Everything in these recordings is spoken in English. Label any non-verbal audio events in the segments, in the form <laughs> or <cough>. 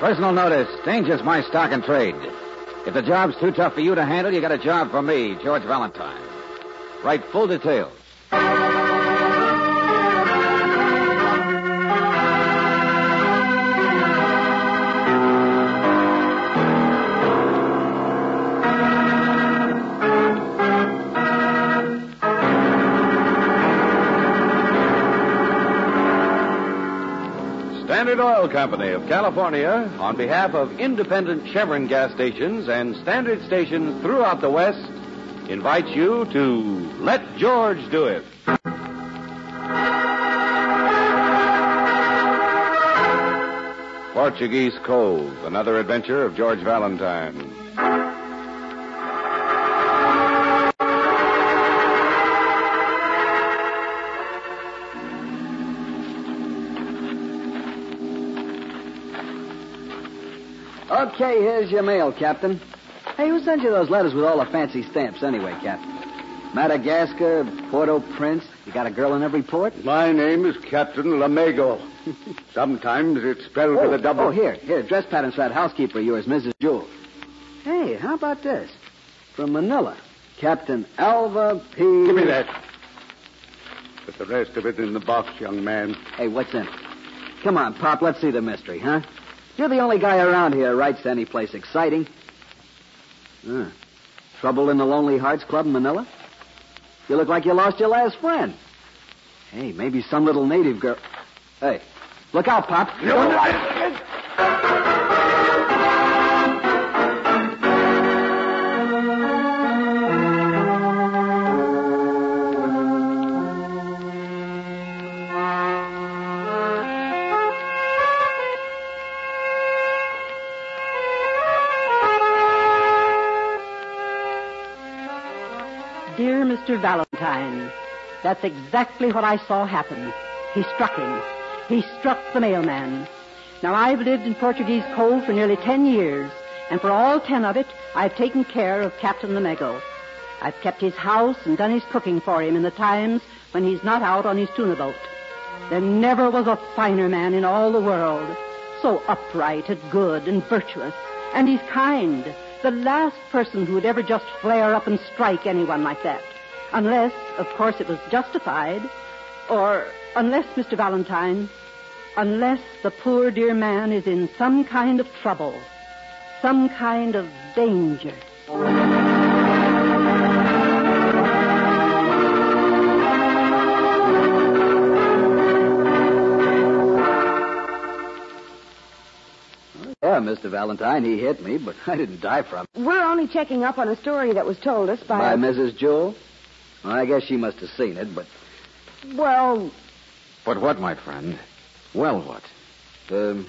Personal notice. Danger's my stock and trade. If the job's too tough for you to handle, you got a job for me, George Valentine. Write full details. Oil Company of California, on behalf of independent Chevron gas stations and standard stations throughout the West, invites you to Let George Do It. Portuguese Cove, another adventure of George Valentine. Okay, here's your mail, Captain. Hey, who sent you those letters with all the fancy stamps anyway, Captain? Madagascar, Port-au-Prince. You got a girl in every port? My name is Captain Lamego. <laughs> Sometimes it's spelled oh, with a oh, double. Oh, here, here. Dress patterns for that housekeeper of yours, Mrs. Jewell. Hey, how about this? From Manila. Captain Alva P. Give me that. Put the rest of it in the box, young man. Hey, what's in it? Come on, Pop, let's see the mystery, huh? You're the only guy around here writes to any place exciting. Huh. Trouble in the Lonely Hearts Club in Manila? You look like you lost your last friend. Hey, maybe some little native girl. Hey, look out, Pop. Mr. Valentine, that's exactly what I saw happen. He struck him. He struck the mailman. Now, I've lived in Portuguese Cove for nearly ten years, and for all ten of it, I've taken care of Captain Lamego. I've kept his house and done his cooking for him in the times when he's not out on his tuna boat. There never was a finer man in all the world. So upright and good and virtuous. And he's kind. The last person who would ever just flare up and strike anyone like that. Unless, of course, it was justified. Or unless, Mr. Valentine, unless the poor dear man is in some kind of trouble. Some kind of danger. Yeah, Mr. Valentine, he hit me, but I didn't die from it. We're only checking up on a story that was told us by. By a- Mrs. Jewell? Well, I guess she must have seen it, but, Well, But what, my friend? Well, what? um,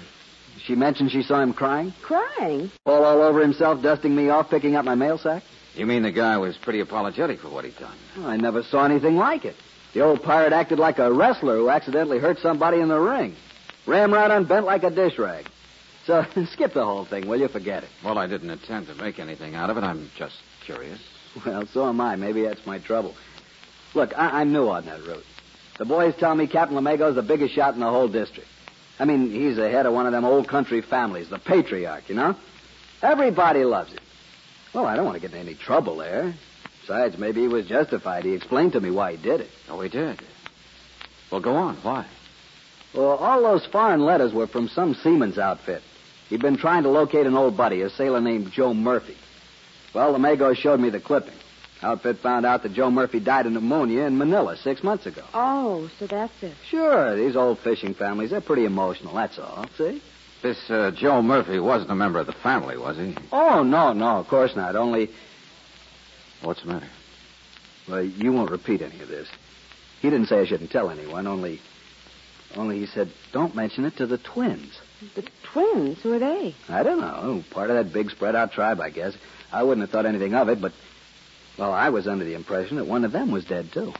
she mentioned she saw him crying? crying. All all over himself, dusting me off, picking up my mail sack? You mean the guy was pretty apologetic for what he'd done? Well, I never saw anything like it. The old pirate acted like a wrestler who accidentally hurt somebody in the ring. Ram right on bent like a dish rag. So <laughs> skip the whole thing, will you? Forget it. Well, I didn't intend to make anything out of it. I'm just curious. Well, so am I. Maybe that's my trouble. Look, I- I'm new on that route. The boys tell me Captain Lamego's the biggest shot in the whole district. I mean, he's the head of one of them old country families, the patriarch, you know? Everybody loves him. Well, I don't want to get in any trouble there. Besides, maybe he was justified. He explained to me why he did it. Oh, he did. Well, go on. Why? Well, all those foreign letters were from some seaman's outfit. He'd been trying to locate an old buddy, a sailor named Joe Murphy. Well, Lamego showed me the clipping. Outfit found out that Joe Murphy died of pneumonia in Manila six months ago. Oh, so that's it. Sure, these old fishing families, they're pretty emotional, that's all. See? This uh, Joe Murphy wasn't a member of the family, was he? Oh, no, no, of course not. Only, What's the matter? well, you won't repeat any of this. He didn't say I shouldn't tell anyone, only, only he said, don't mention it to the twins. The twins, who are they? I don't know. Part of that big spread out tribe, I guess. I wouldn't have thought anything of it, but, well, I was under the impression that one of them was dead, too.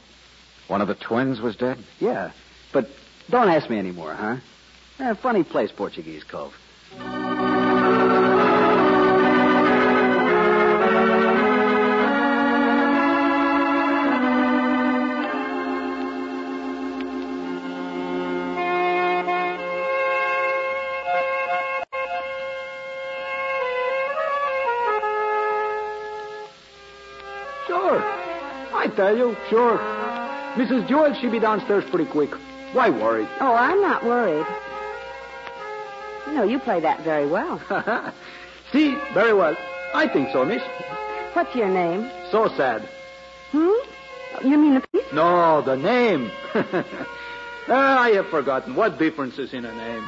One of the twins was dead? Yeah, but don't ask me anymore, huh? Eh, funny place, Portuguese Cove. Tell you, sure. Mrs. Jewell, she'll be downstairs pretty quick. Why worry? Oh, I'm not worried. You know, you play that very well. <laughs> See, very well. I think so, miss. What's your name? So sad. Hmm? You mean the piece? No, the name. <laughs> Ah, I have forgotten. What difference is in a name?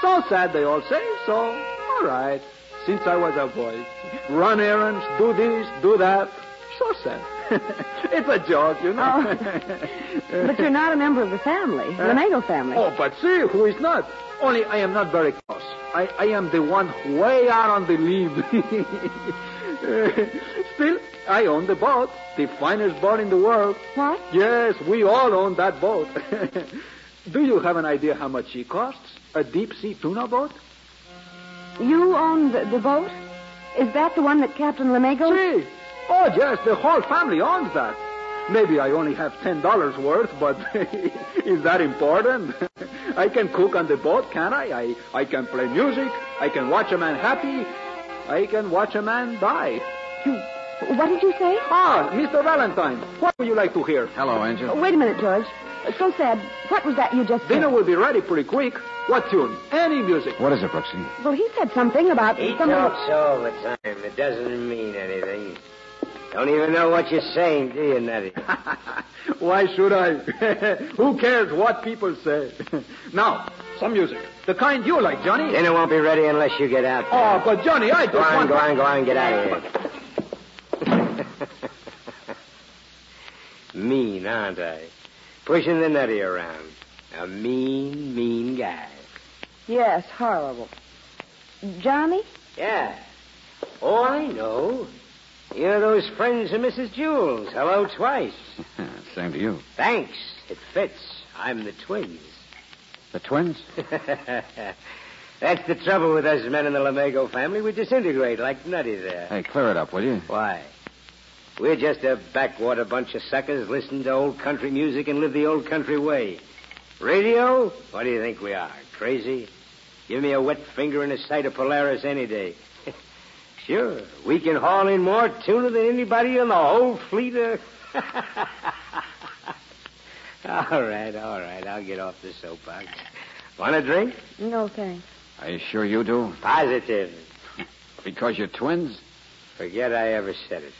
So sad, they all say. So, all right. Since I was a boy. Run errands, do this, do that. So sad. <laughs> it's a joke, you know. Oh. <laughs> But you're not a member of the family, the Lamego family. Oh, but see, who is not? Only I am not very close. I, I am the one way out on the lead. <laughs> Still, I own the boat, the finest boat in the world. What? Yes, we all own that boat. Do you have an idea how much she costs? A deep sea tuna boat? You own the, the boat? Is that the one that Captain Lamego? See? Oh, yes, the whole family owns that. Maybe I only have ten dollars worth, but <laughs> is that important? <laughs> I can cook on the boat, can I? I? I can play music. I can watch a man happy. I can watch a man die. You, what did you say? Ah, Mr. Valentine, what would you like to hear? Hello, Angel. Oh, wait a minute, George. So sad. What was that you just said? Dinner will be ready pretty quick. What tune? Any music. What is it, Brooksy? Well, he said something about He somebody- talks all the time. It doesn't mean anything. Don't even know what you're saying, do you, Nettie? <laughs> Why should I? <laughs> Who cares what people say? <laughs> now, some music. The kind you like, Johnny. Dinner won't be ready unless you get out. there. Oh, but Johnny, I just Go on, want go on, go on, get out of here. mean, aren't I? Pushing the nutty around. A mean, mean guy. Yes, horrible. Johnny? Yeah. Oh, I know. You're those friends of Mrs. Jewell's. Hello twice. <laughs> Same to you. Thanks. It fits. I'm the twins. The twins? <laughs> That's the trouble with us men in the Lamego family. We disintegrate like Nutty there. Hey, clear it up, will you? Why? We're just a backwater bunch of suckers listen to old country music and live the old country way. Radio? What do you think we are? Crazy? Give me a wet finger and a sight of Polaris any day. Sure, we can haul in more tuna than anybody in the whole fleet of. <laughs> all right, all right. I'll get off the soapbox. Want a drink? No, thanks. Are you sure you do? Positive. <laughs> Because you're twins? Forget I ever said it.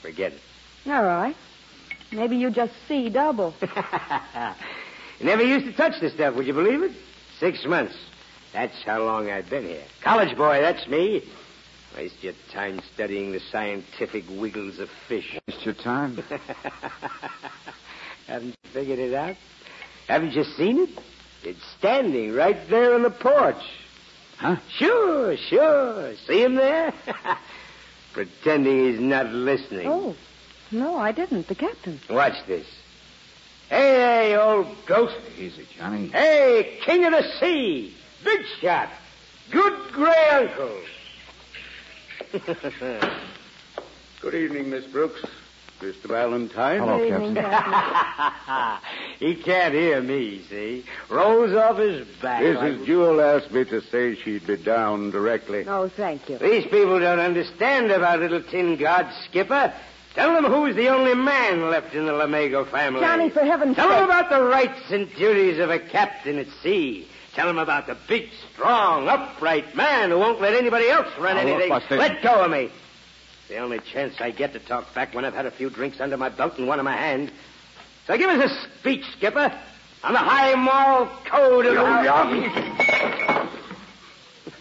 Forget it. All right. Maybe you just see double. you <laughs> never used to touch the stuff, would you believe it? Six months. That's how long I've been here. College boy, that's me. Waste your time studying the scientific wiggles of fish. Waste your time? <laughs> Haven't you figured it out? Haven't you seen it? It's standing right there on the porch. Huh? Sure, sure. See him there? <laughs> Pretending he's not listening. Oh, no, I didn't. The captain. Watch this. Hey, hey, old ghost. Easy, Johnny. Hey, king of the sea. Big shot. Good gray uncle. <laughs> Good evening, Miss Brooks. Mr. Valentine. Hello, Good evening, Captain. Captain. <laughs> he can't hear me, see? Rolls off his back. Mrs. like- Jewell asked me to say she'd be down directly. Oh, thank you. These people don't understand about little tin god Skipper. Tell them who's the only man left in the Lamego family. Johnny, for heaven's Tell them about the rights and duties of a captain at sea. Tell them about the big, strong, upright man who won't let anybody else run Now, anything. Buster. Let go of me. The only chance I get to talk back when I've had a few drinks under my belt and one in my hand. So give us a speech, Skipper, on the high moral code of the...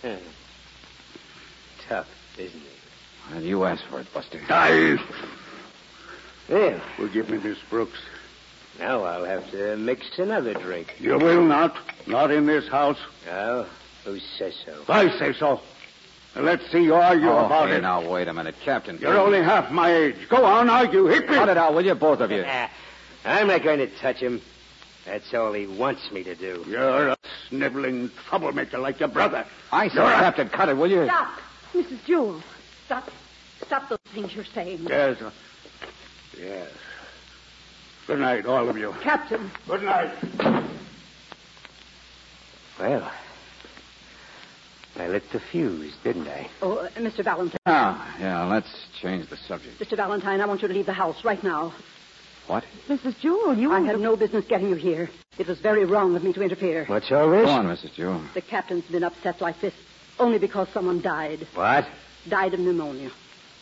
<laughs> Tough, isn't it? And you asked for it, Buster. Aye. Well, Forgive me, Miss Brooks. Now I'll have to mix another drink. You will not. Not in this house. Oh, who says so? I say so. Now, let's see you argue oh, about hey, it. now, wait a minute, Captain. You're only half my age. Go on, argue. Hit me. Cut it out, will you, both of you? <laughs> I'm not going to touch him. That's all he wants me to do. You're a sniveling troublemaker like your brother. I said, You're a- Captain, cut it, will you? Stop. Mrs. Jewell. Stop. Stop those things you're saying. Yes. Yes. Good night, all of you. Captain. Good night. Well, I lit the fuse, didn't I? Oh, uh, Mr. Valentine. Ah, yeah, let's change the subject. Mr. Valentine, I want you to leave the house right now. What? Mrs. Jewell, you I had no business getting you here. It was very wrong of me to interfere. What's all Go this? on, Mrs. Jewell. The captain's been upset like this only because someone died. What? Died of pneumonia.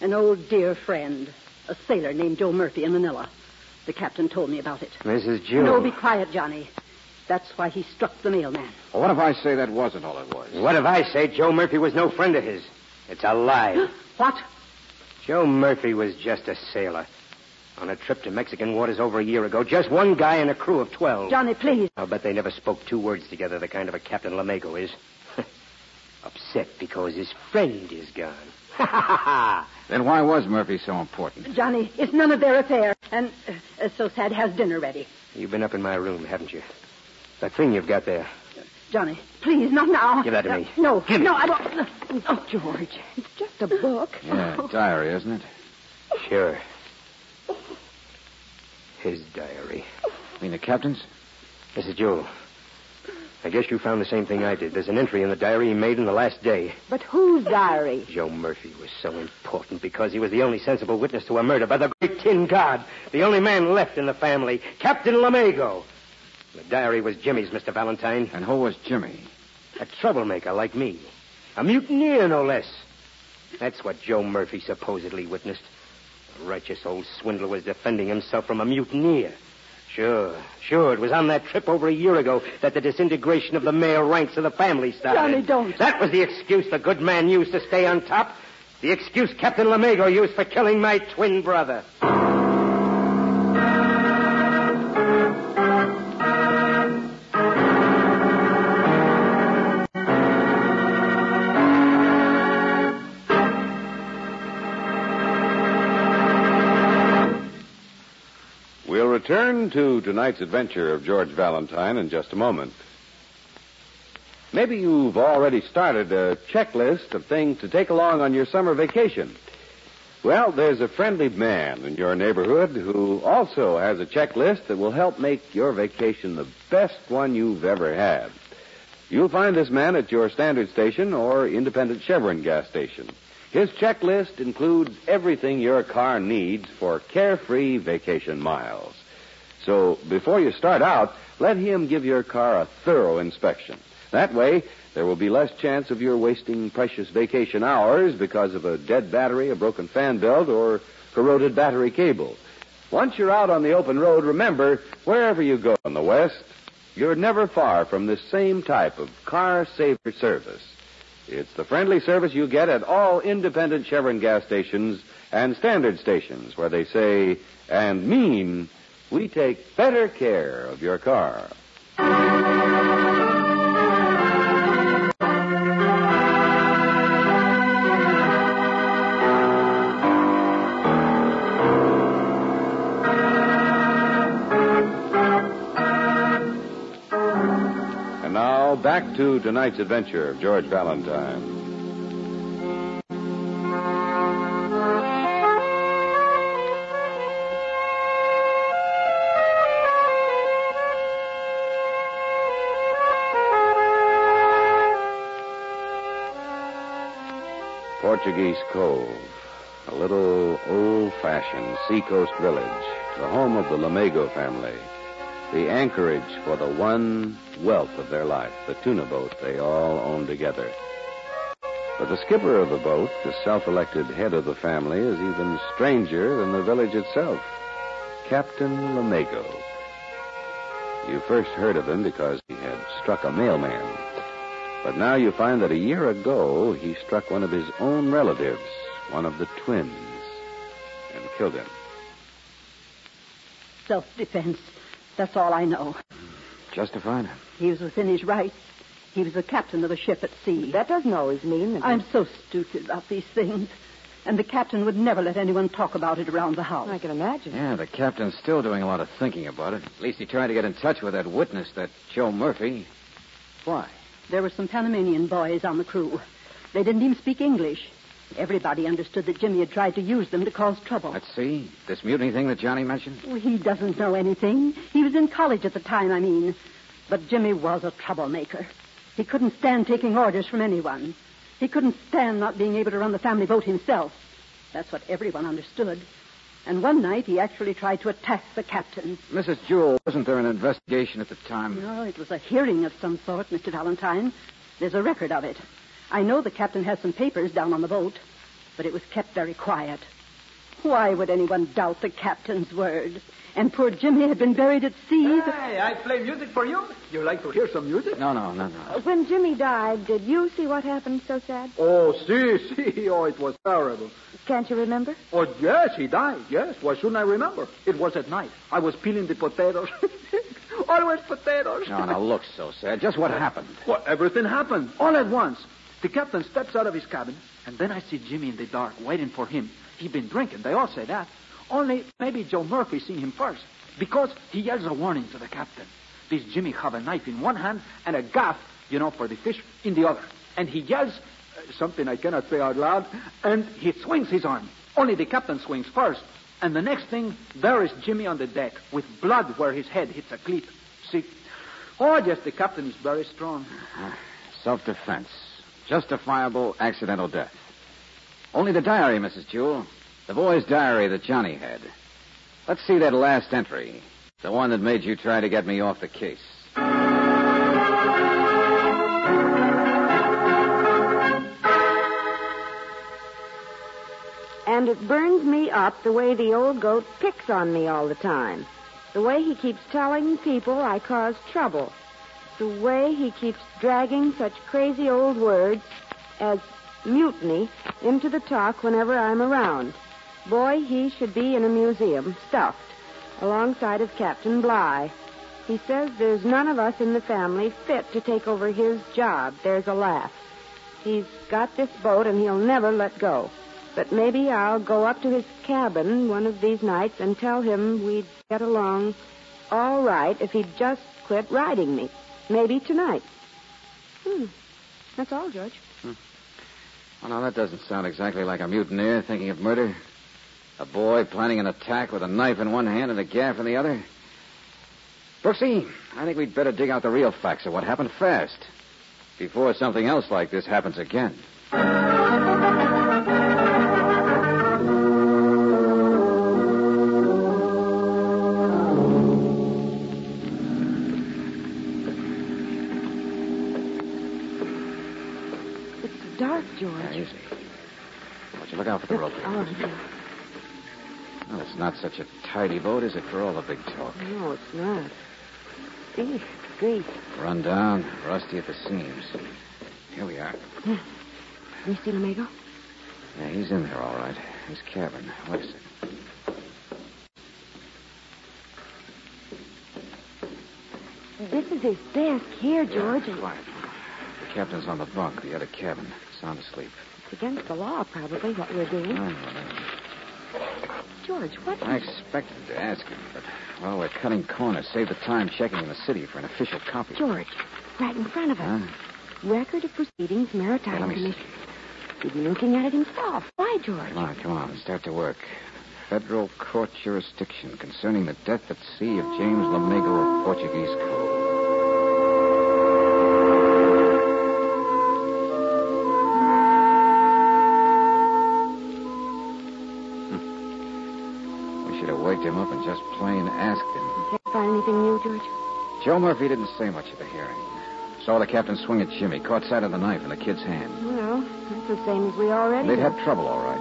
An old dear friend, a sailor named Joe Murphy in Manila. The captain told me about it. Mrs. Jewell. No, be quiet, Johnny. That's why he struck the mailman. Well, what if I say that wasn't all it was? What if I say Joe Murphy was no friend of his? It's a lie. <gasps> What? Joe Murphy was just a sailor. On a trip to Mexican waters over a year ago, just one guy and a crew of twelve. Johnny, please. I'll bet they never spoke two words together, the kind of a Captain Lamego is. <laughs> Upset because his friend is gone. Ha ha ha ha! Then why was Murphy so important? Johnny, it's none of their affair. And uh, so sad has dinner ready. You've been up in my room, haven't you? That thing you've got there. Johnny, please, not now. Give that to Uh, me. No, Give it. no, I won't. Oh, George. It's just a book. Yeah, diary, isn't it? Sure. His diary. I mean, the captain's? Mrs. Jewell, I guess you found the same thing I did. There's an entry in the diary he made in the last day. But whose diary? Joe Murphy was so important because he was the only sensible witness to a murder by the great tin god, the only man left in the family, Captain Lamego. The diary was Jimmy's, Mr. Valentine. And who was Jimmy? A troublemaker like me. A mutineer, no less. That's what Joe Murphy supposedly witnessed. The righteous old swindler was defending himself from a mutineer. Sure, sure. It was on that trip over a year ago that the disintegration of the male ranks of the family started. Johnny, don't. That was the excuse the good man used to stay on top. The excuse Captain Lamego used for killing my twin brother. Return to tonight's adventure of George Valentine in just a moment. Maybe you've already started a checklist of things to take along on your summer vacation. Well, there's a friendly man in your neighborhood who also has a checklist that will help make your vacation the best one you've ever had. You'll find this man at your standard station or independent Chevron gas station. His checklist includes everything your car needs for carefree vacation miles. So before you start out, let him give your car a thorough inspection. That way, there will be less chance of your wasting precious vacation hours because of a dead battery, a broken fan belt, or corroded battery cable. Once you're out on the open road, remember, wherever you go in the West, you're never far from this same type of car saver service. It's the friendly service you get at all independent Chevron gas stations and standard stations where they say and mean we take better care of your car. And now back to tonight's adventure of George Valentine. Portuguese Cove, a little old-fashioned seacoast village, the home of the Lamego family, the anchorage for the one wealth of their life, the tuna boat they all own together. But the skipper of the boat, the self-elected head of the family, is even stranger than the village itself, Captain Lamego. You first heard of him because he had struck a mailman. But now you find that a year ago he struck one of his own relatives, one of the twins, and killed him. Self-defense. That's all I know. Justified? He was within his rights. He was the captain of a ship at sea. That doesn't always mean that. I'm so stupid about these things. And the captain would never let anyone talk about it around the house. I can imagine. Yeah, the captain's still doing a lot of thinking about it. At least he tried to get in touch with that witness, that Joe Murphy. Why? There were some Panamanian boys on the crew. They didn't even speak English. Everybody understood that Jimmy had tried to use them to cause trouble. Let's see. This mutiny thing that Johnny mentioned? Well, he doesn't know anything. He was in college at the time, I mean. But Jimmy was a troublemaker. He couldn't stand taking orders from anyone. He couldn't stand not being able to run the family boat himself. That's what everyone understood. And one night he actually tried to attack the captain. Mrs. Jewell, wasn't there an investigation at the time? No, it was a hearing of some sort, Mr. Valentine. There's a record of it. I know the captain has some papers down on the boat, but it was kept very quiet. Why would anyone doubt the captain's word? And poor Jimmy had been buried at sea. Hey, I play music for you. You like to hear some music? No, no, no, no. Uh, When Jimmy died, did you see what happened so sad? Oh, see, <laughs> see. Oh, it was terrible. Can't you remember? Oh, yes, he died. Yes. Why shouldn't I remember? It was at night. I was peeling the potatoes. <laughs> Always potatoes. No, no, look so sad. Just what happened? Well, everything happened all at once. The captain steps out of his cabin, and then I see Jimmy in the dark waiting for him. He'd been drinking. They all say that. Only maybe Joe Murphy seen him first, because he yells a warning to the captain. This Jimmy have a knife in one hand and a gaff, you know, for the fish, in the other. And he yells uh, something I cannot say out loud, and he swings his arm. Only the captain swings first. And the next thing, there is Jimmy on the deck, with blood where his head hits a cleat. See? Oh, yes, the captain is very strong. <sighs> Self-defense. Justifiable accidental death. Only the diary, Mrs. Jewell. The boy's diary that Johnny had. Let's see that last entry. The one that made you try to get me off the case. And it burns me up the way the old goat picks on me all the time. The way he keeps telling people I cause trouble. The way he keeps dragging such crazy old words as mutiny into the talk whenever I'm around. Boy, he should be in a museum, stuffed, alongside of Captain Bligh. He says there's none of us in the family fit to take over his job. There's a laugh. He's got this boat and he'll never let go. But maybe I'll go up to his cabin one of these nights and tell him we'd get along all right if he'd just quit riding me. Maybe tonight. Hmm. That's all, George. Well, now, that doesn't sound exactly like a mutineer thinking of murder. A boy planning an attack with a knife in one hand and a gaff in the other. Brooksy, I think we'd better dig out the real facts of what happened fast. Before something else like this happens again. Tidy boat, is it, for all the big talk? No, it's not. Eek, great. Run down, rusty at the seams. Here we are. Yeah. You see Lamego? Yeah, he's in there, all right. His cabin. Wait a second. This is his desk here, George. Yeah, quiet. The captain's on the bunk, the other cabin, sound asleep. It's against the law, probably, what we're doing. I know. George, what? I expected to ask him, but, well, we're cutting corners. Save the time checking in the city for an official copy. George, right in front of us. Huh? Record of proceedings, Maritime let me see. Commission. He'd be looking at it himself. Why, George? Come on, come on. Start to work. Federal court jurisdiction concerning the death at sea of James Lamego of Portuguese Cove. Joe Murphy didn't say much at the hearing. Saw the captain swing at Jimmy, caught sight of the knife in the kid's hand. Well, that's the same as we already They'd know. had trouble, all right.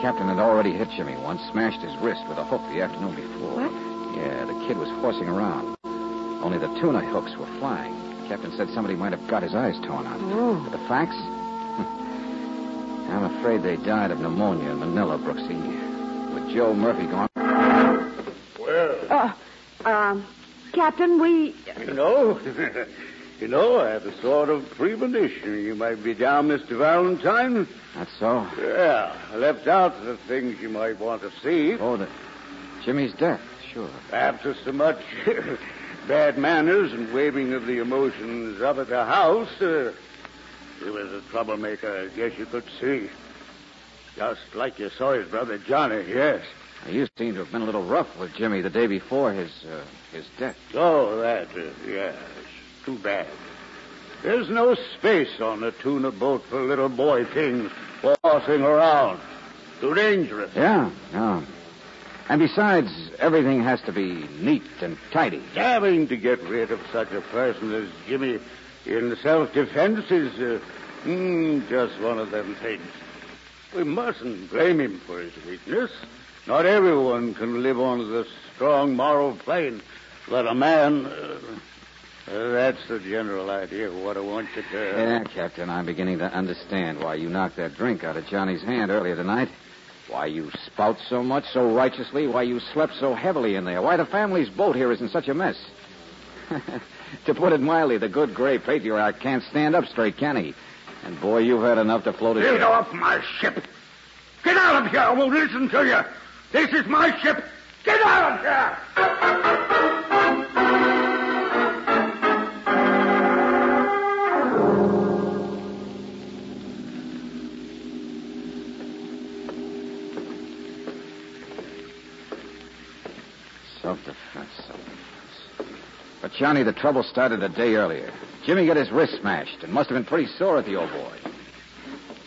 Captain had already hit Jimmy once, smashed his wrist with a hook the afternoon before. What? Yeah, the kid was horsing around. Only the tuna hooks were flying. Captain said somebody might have got his eyes torn out. Oh. But the facts? <laughs> I'm afraid they died of pneumonia in Manila, Brooksy. With Joe Murphy gone. Well, Uh, um, Captain, we. you know, <laughs> you know, I have a sort of premonition you might be down, Mr. Valentine. That's so. Yeah, I left out the things you might want to see. Oh, the Jimmy's death, sure. After so much <laughs> bad manners and waving of the emotions up at the house, uh, he was a troublemaker, I guess you could see. Just like you saw his brother Johnny, yes. You seem to have been a little rough with Jimmy the day before his uh, his death. Oh, that, uh, yes. Too bad. There's no space on a tuna boat for little boy things horsing around. Too dangerous. Yeah, yeah. And besides, everything has to be neat and tidy. Having to get rid of such a person as Jimmy in self-defense is uh, mm, just one of them things. We mustn't blame him for his weakness. Not everyone can live on the strong moral plane. But a man. Uh, uh, that's the general idea of what I want you to. Yeah, Captain, I'm beginning to understand why you knocked that drink out of Johnny's hand earlier tonight. Why you spout so much, so righteously, why you slept so heavily in there, why the family's boat here is in such a mess. <laughs> to put it mildly, the good gray patriarch can't stand up straight, can he? And boy, you've had enough to float it. Get off my ship! Get out of here! I won't listen to you! This is my ship! Get out of here! Self-defense, self-defense. But, Johnny, the trouble started a day earlier. Jimmy got his wrist smashed and must have been pretty sore at the old boy.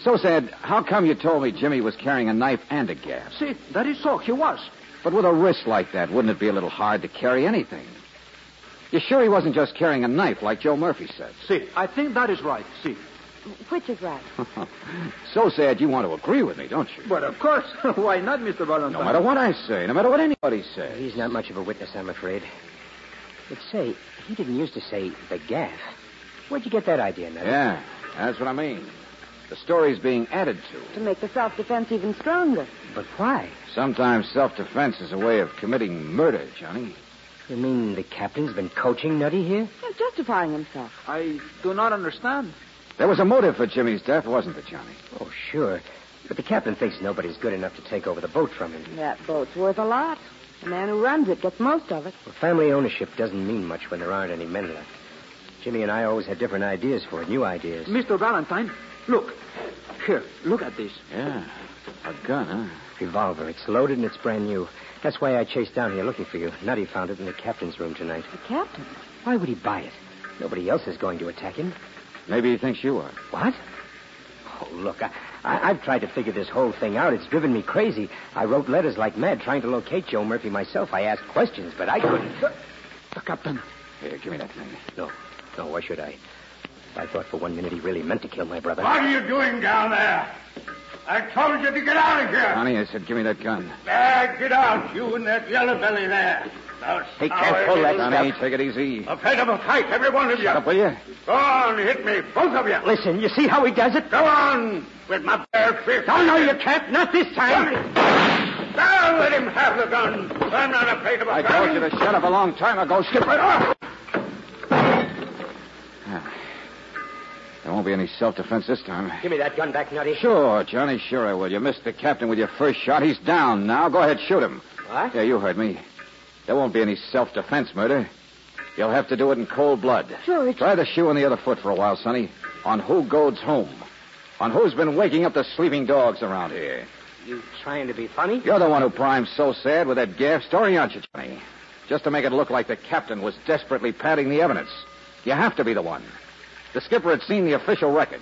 So sad, how come you told me Jimmy was carrying a knife and a gaff? See, that is so. He was. But with a wrist like that, wouldn't it be a little hard to carry anything? You sure he wasn't just carrying a knife like Joe Murphy said? See, I think that is right. See. Which is right? <laughs> so sad you want to agree with me, don't you? But of course. <laughs> Why not, Mr. Valentine? No matter what I say, no matter what anybody says. He's not much of a witness, I'm afraid. But say, he didn't used to say the gaff. Where'd you get that idea, Ned? Yeah, that's what I mean. The story's being added to. To make the self-defense even stronger. But why? Sometimes self-defense is a way of committing murder, Johnny. You mean the captain's been coaching Nutty here? He's justifying himself. I do not understand. There was a motive for Jimmy's death, wasn't there, Johnny? Oh, sure. But the captain thinks nobody's good enough to take over the boat from him. That boat's worth a lot. The man who runs it gets most of it. Well, family ownership doesn't mean much when there aren't any men left. Jimmy and I always had different ideas for it, new ideas. Mr. Valentine, look. Here, look at this. Yeah, a gun, huh? Revolver. It's loaded and it's brand new. That's why I chased down here looking for you. Nutty found it in the captain's room tonight. The captain? Why would he buy it? Nobody else is going to attack him. Maybe he thinks you are. What? Oh, look, I, I, I've tried to figure this whole thing out. It's driven me crazy. I wrote letters like mad trying to locate Joe Murphy myself. I asked questions, but I couldn't. The, the captain. Here, give me that thing. No, no, why should I? I thought for one minute he really meant to kill my brother. What are you doing down there? I told you to get out of here. Johnny, I said, give me that gun. Ah, get out, you and that yellow belly there. Now, He can't pull that Johnny, stuff. take it easy. Afraid of a fight, every one of you. Shut up, will you? Go on, hit me, both of you. Listen, you see how he does it? Go on, with my bare fist. Oh, no, you can't. Not this time. Now let him have the gun. I'm not afraid of a I gun. told you to shut up a long time ago, Skipper. There won't be any self-defense this time. Give me that gun back, Nutty. Sure, Johnny, sure I will. You missed the captain with your first shot. He's down now. Go ahead, shoot him. What? Yeah, you heard me. There won't be any self-defense murder. You'll have to do it in cold blood. Sure, it's... Try the shoe on the other foot for a while, Sonny. On who goes home. On who's been waking up the sleeping dogs around here. You trying to be funny? You're the one who primed so sad with that gaff story, aren't you, Johnny? Just to make it look like the captain was desperately padding the evidence. You have to be the one. The skipper had seen the official record.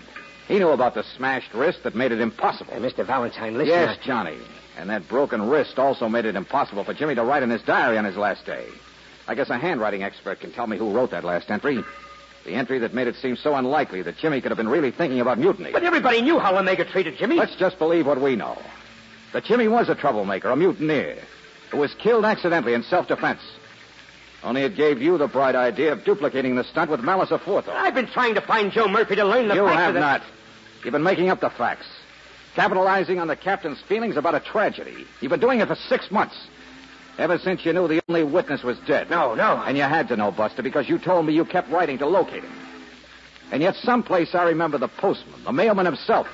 He knew about the smashed wrist that made it impossible. Uh, hey, Mr. Valentine, listen. yes, I- Johnny. And that broken wrist also made it impossible for Jimmy to write in his diary on his last day. I guess a handwriting expert can tell me who wrote that last entry. The entry that made it seem so unlikely that Jimmy could have been really thinking about mutiny. But everybody knew how Omega treated Jimmy. Let's just believe what we know. That Jimmy was a troublemaker, a mutineer, who was killed accidentally in self-defense. Only it gave you the bright idea of duplicating the stunt with malice aforethought. I've been trying to find Joe Murphy to learn the You have not. You've been making up the facts. Capitalizing on the captain's feelings about a tragedy. You've been doing it for six months. Ever since you knew the only witness was dead. No, no. And you had to know, Buster, because you told me you kept writing to locate him. And yet someplace I remember the postman, the mailman himself,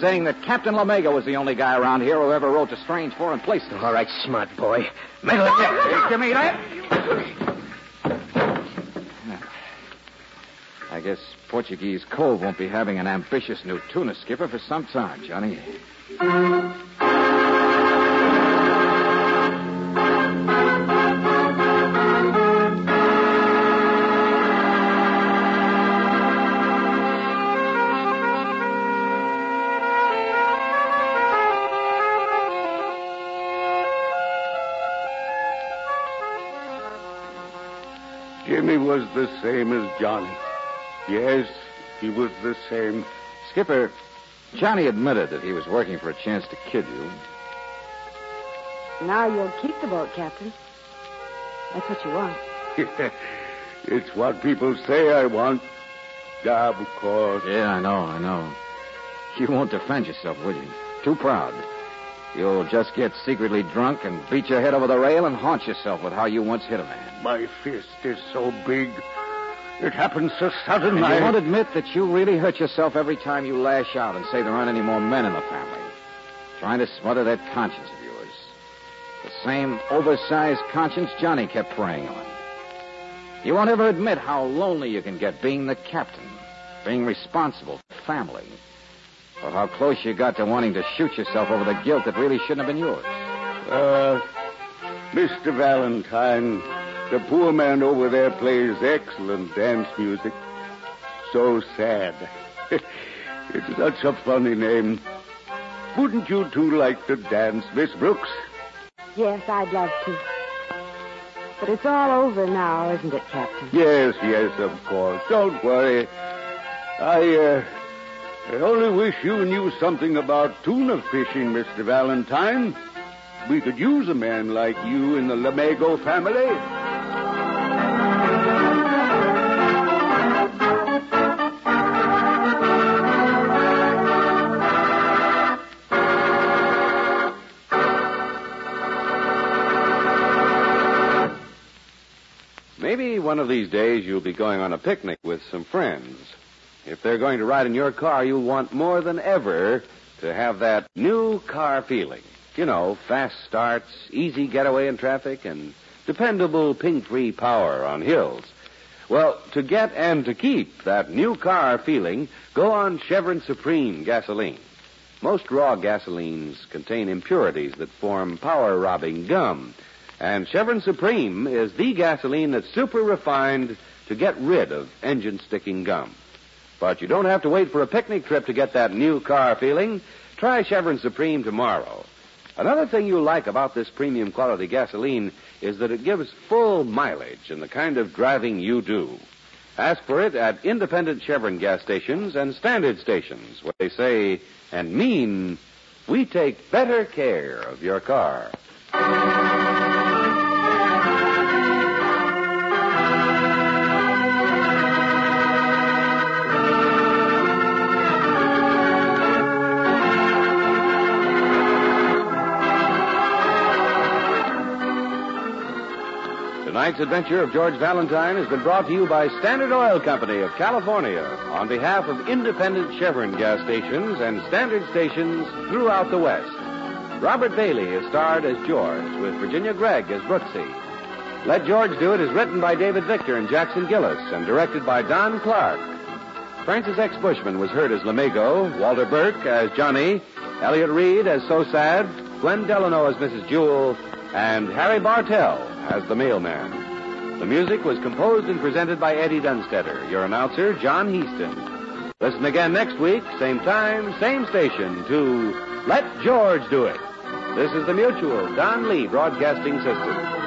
saying that Captain Lamego was the only guy around here who ever wrote to strange foreign places. All right, smart boy. Meddle in there. Hey, give me that. I guess Portuguese Cove won't be having an ambitious new tuna skipper for some time, Johnny. The same as Johnny. Yes, he was the same. Skipper, Johnny admitted that he was working for a chance to kid you. Now you'll keep the boat, Captain. That's what you want. <laughs> it's what people say I want. Yeah, of course. Yeah, I know, I know. You won't defend yourself, will you? Too proud. You'll just get secretly drunk and beat your head over the rail and haunt yourself with how you once hit a man. My fist is so big. It happened so sudden. And I you won't admit that you really hurt yourself every time you lash out and say there aren't any more men in the family. Trying to smother that conscience of yours. The same oversized conscience Johnny kept preying on. You won't ever admit how lonely you can get being the captain, being responsible for family, or how close you got to wanting to shoot yourself over the guilt that really shouldn't have been yours. Uh, Mr. Valentine, the poor man over there plays excellent dance music. So sad. <laughs> it's such a funny name. Wouldn't you two like to dance, Miss Brooks? Yes, I'd love to. But it's all over now, isn't it, Captain? Yes, yes, of course. Don't worry. I, uh, I only wish you knew something about tuna fishing, Mr. Valentine. We could use a man like you in the Lamego family. Maybe one of these days you'll be going on a picnic with some friends. If they're going to ride in your car, you'll want more than ever to have that new car feeling. You know, fast starts, easy getaway in traffic, and dependable ping-free power on hills. Well, to get and to keep that new car feeling, go on Chevron Supreme gasoline. Most raw gasolines contain impurities that form power-robbing gum. And Chevron Supreme is the gasoline that's super refined to get rid of engine sticking gum. But you don't have to wait for a picnic trip to get that new car feeling. Try Chevron Supreme tomorrow. Another thing you'll like about this premium quality gasoline is that it gives full mileage in the kind of driving you do. Ask for it at independent Chevron gas stations and standard stations where they say and mean, we take better care of your car. Tonight's adventure of George Valentine has been brought to you by Standard Oil Company of California on behalf of independent Chevron gas stations and standard stations throughout the West. Robert Bailey is starred as George with Virginia Gregg as Brooksy. Let George Do It is written by David Victor and Jackson Gillis and directed by Don Clark. Francis X. Bushman was heard as Lamego, Walter Burke as Johnny, Elliot Reed as So Sad, Gwen Delano as Mrs. Jewell, and Harry Bartell as the mailman. The music was composed and presented by Eddie Dunstedter, your announcer, John Heistand. Listen again next week, same time, same station, to Let George Do It. This is the Mutual Don Lee Broadcasting System.